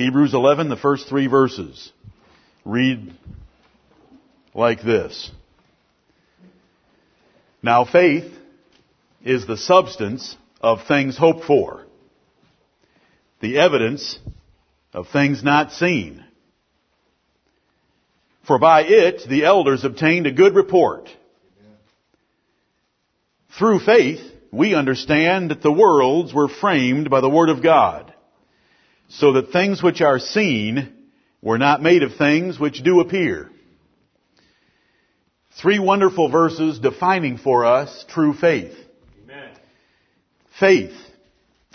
Hebrews 11, the first three verses read like this. Now faith is the substance of things hoped for, the evidence of things not seen. For by it the elders obtained a good report. Through faith, we understand that the worlds were framed by the Word of God, so that things which are seen were not made of things which do appear. Three wonderful verses defining for us true faith. Amen. Faith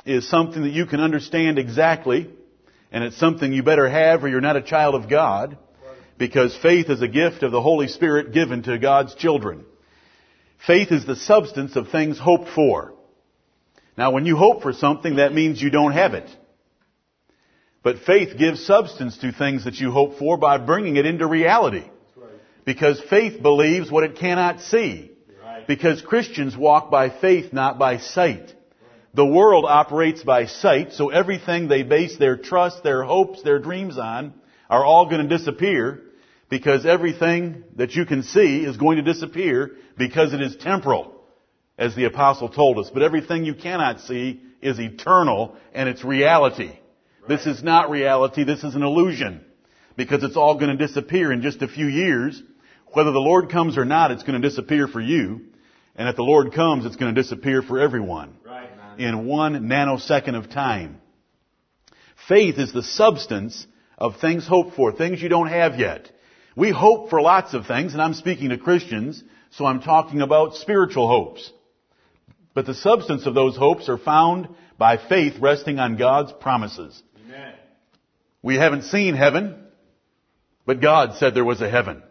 is something that you can understand exactly, and it's something you better have or you're not a child of God, because faith is a gift of the Holy Spirit given to God's children. Faith is the substance of things hoped for. Now when you hope for something, that means you don't have it. But faith gives substance to things that you hope for by bringing it into reality. Because faith believes what it cannot see. Right. Because Christians walk by faith, not by sight. The world operates by sight, so everything they base their trust, their hopes, their dreams on are all going to disappear because everything that you can see is going to disappear because it is temporal, as the apostle told us. But everything you cannot see is eternal and it's reality. This is not reality, this is an illusion because it's all going to disappear in just a few years. Whether the Lord comes or not, it's going to disappear for you. And if the Lord comes, it's going to disappear for everyone Right, in one nanosecond of time. Faith is the substance of things hoped for, things you don't have yet. We hope for lots of things, and I'm speaking to Christians, so I'm talking about spiritual hopes. But the substance of those hopes are found by faith resting on God's promises. We haven't seen heaven, but God said there was a heaven.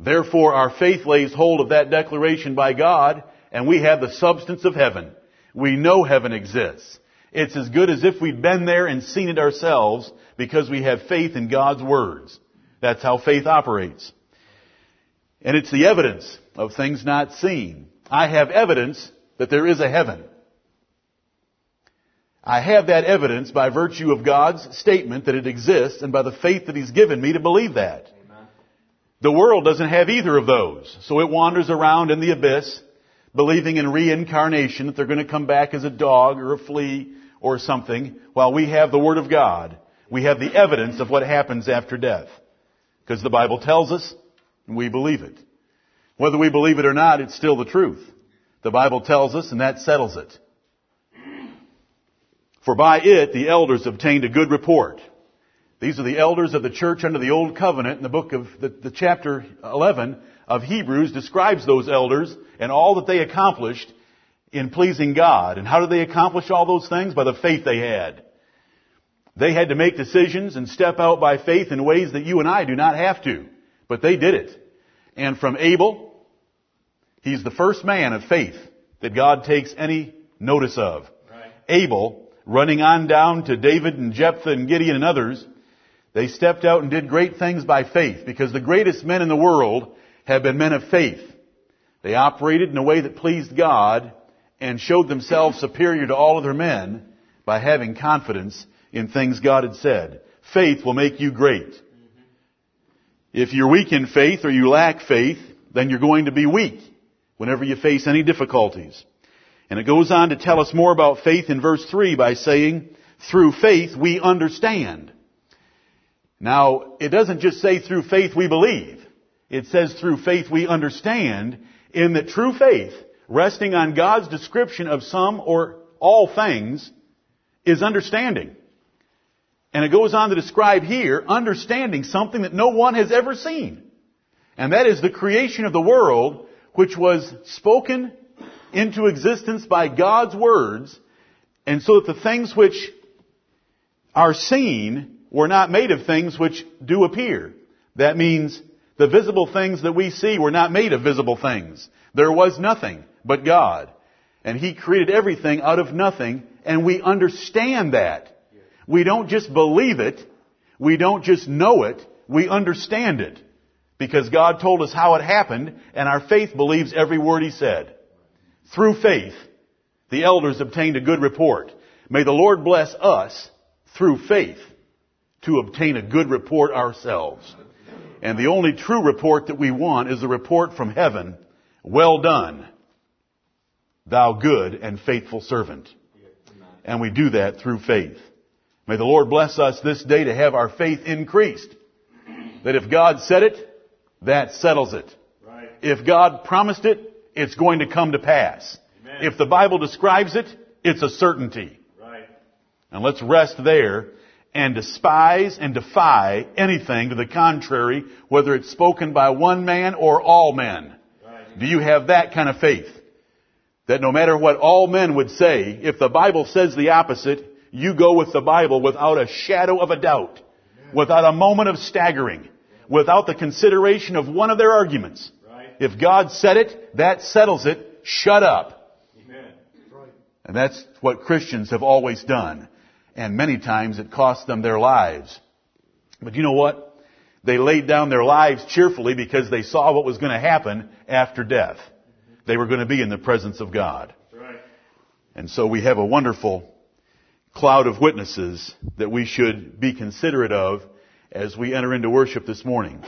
Therefore, our faith lays hold of that declaration by God, and we have the substance of heaven. We know heaven exists. It's as good as if we'd been there and seen it ourselves because we have faith in God's words. That's how faith operates. And it's the evidence of things not seen. I have evidence that there is a heaven. I have that evidence by virtue of God's statement that it exists and by the faith that He's given me to believe that. Amen. The world doesn't have either of those. So it wanders around in the abyss, believing in reincarnation, that they're going to come back as a dog or a flea or something, while we have the Word of God. We have the evidence of what happens after death. Because the Bible tells us, and we believe it. Whether we believe it or not, it's still the truth. The Bible tells us, and that settles it. For by it the elders obtained a good report. These are the elders of the church under the Old Covenant, and the book of the, the chapter 11 of Hebrews describes those elders and all that they accomplished in pleasing God. And how did they accomplish all those things? By the faith they had. They had to make decisions and step out by faith in ways that you and I do not have to. But they did it. And from Abel, he's the first man of faith that God takes any notice of. Right. Abel, running on down to David and Jephthah and Gideon and others, they stepped out and did great things by faith because the greatest men in the world have been men of faith. They operated in a way that pleased God and showed themselves superior to all other men by having confidence in things God had said. Faith will make you great. If you're weak in faith or you lack faith, then you're going to be weak whenever you face any difficulties. And it goes on to tell us more about faith in verse 3 by saying, through faith we understand. Now, it doesn't just say through faith we believe. It says through faith we understand in that true faith, resting on God's description of some or all things, is understanding. And it goes on to describe here understanding something that no one has ever seen. And that is the creation of the world, which was spoken into existence by God's words, and so that the things which are seen were not made of things which do appear. That means the visible things that we see were not made of visible things. There was nothing but God. And He created everything out of nothing, and we understand that. We don't just believe it, we don't just know it, we understand it. Because God told us how it happened, and our faith believes every word He said. Through faith, the elders obtained a good report. May the Lord bless us through faith to obtain a good report ourselves. And the only true report that we want is a report from heaven. Well done, thou good and faithful servant. And we do that through faith. May the Lord bless us this day to have our faith increased. That if God said it, that settles it. Right. If God promised it, it's going to come to pass. Amen. If the Bible describes it, it's a certainty. Right. And let's rest there and despise and defy anything to the contrary, whether it's spoken by one man or all men. Right. Do you have that kind of faith? That no matter what all men would say, if the Bible says the opposite, you go with the Bible without a shadow of a doubt, without a moment of staggering, without the consideration of one of their arguments. If God said it, that settles it. Shut up. Amen. And that's what Christians have always done. And many times it cost them their lives. But you know what? They laid down their lives cheerfully because they saw what was going to happen after death. They were going to be in the presence of God. Right. And so we have a wonderful cloud of witnesses that we should be considerate of as we enter into worship this morning.